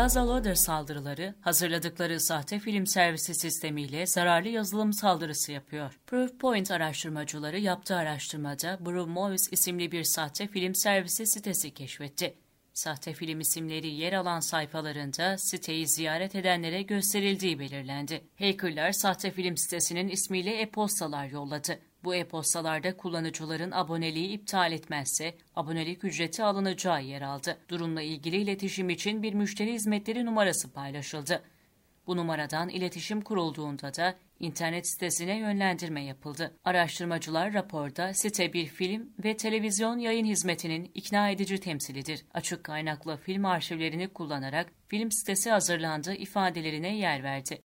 Muzzleloader saldırıları, hazırladıkları sahte film servisi sistemiyle zararlı yazılım saldırısı yapıyor. Proofpoint araştırmacıları yaptığı araştırmada Brew Movies isimli bir sahte film servisi sitesi keşfetti. Sahte film isimleri yer alan sayfalarında siteyi ziyaret edenlere gösterildiği belirlendi. Hackerlar sahte film sitesinin ismiyle e-postalar yolladı. Bu e-postalarda kullanıcıların aboneliği iptal etmezse abonelik ücreti alınacağı yer aldı. Durumla ilgili iletişim için bir müşteri hizmetleri numarası paylaşıldı. Bu numaradan iletişim kurulduğunda da internet sitesine yönlendirme yapıldı. Araştırmacılar raporda site bir film ve televizyon yayın hizmetinin ikna edici temsilidir. Açık kaynaklı film arşivlerini kullanarak film sitesi hazırlandığı ifadelerine yer verdi.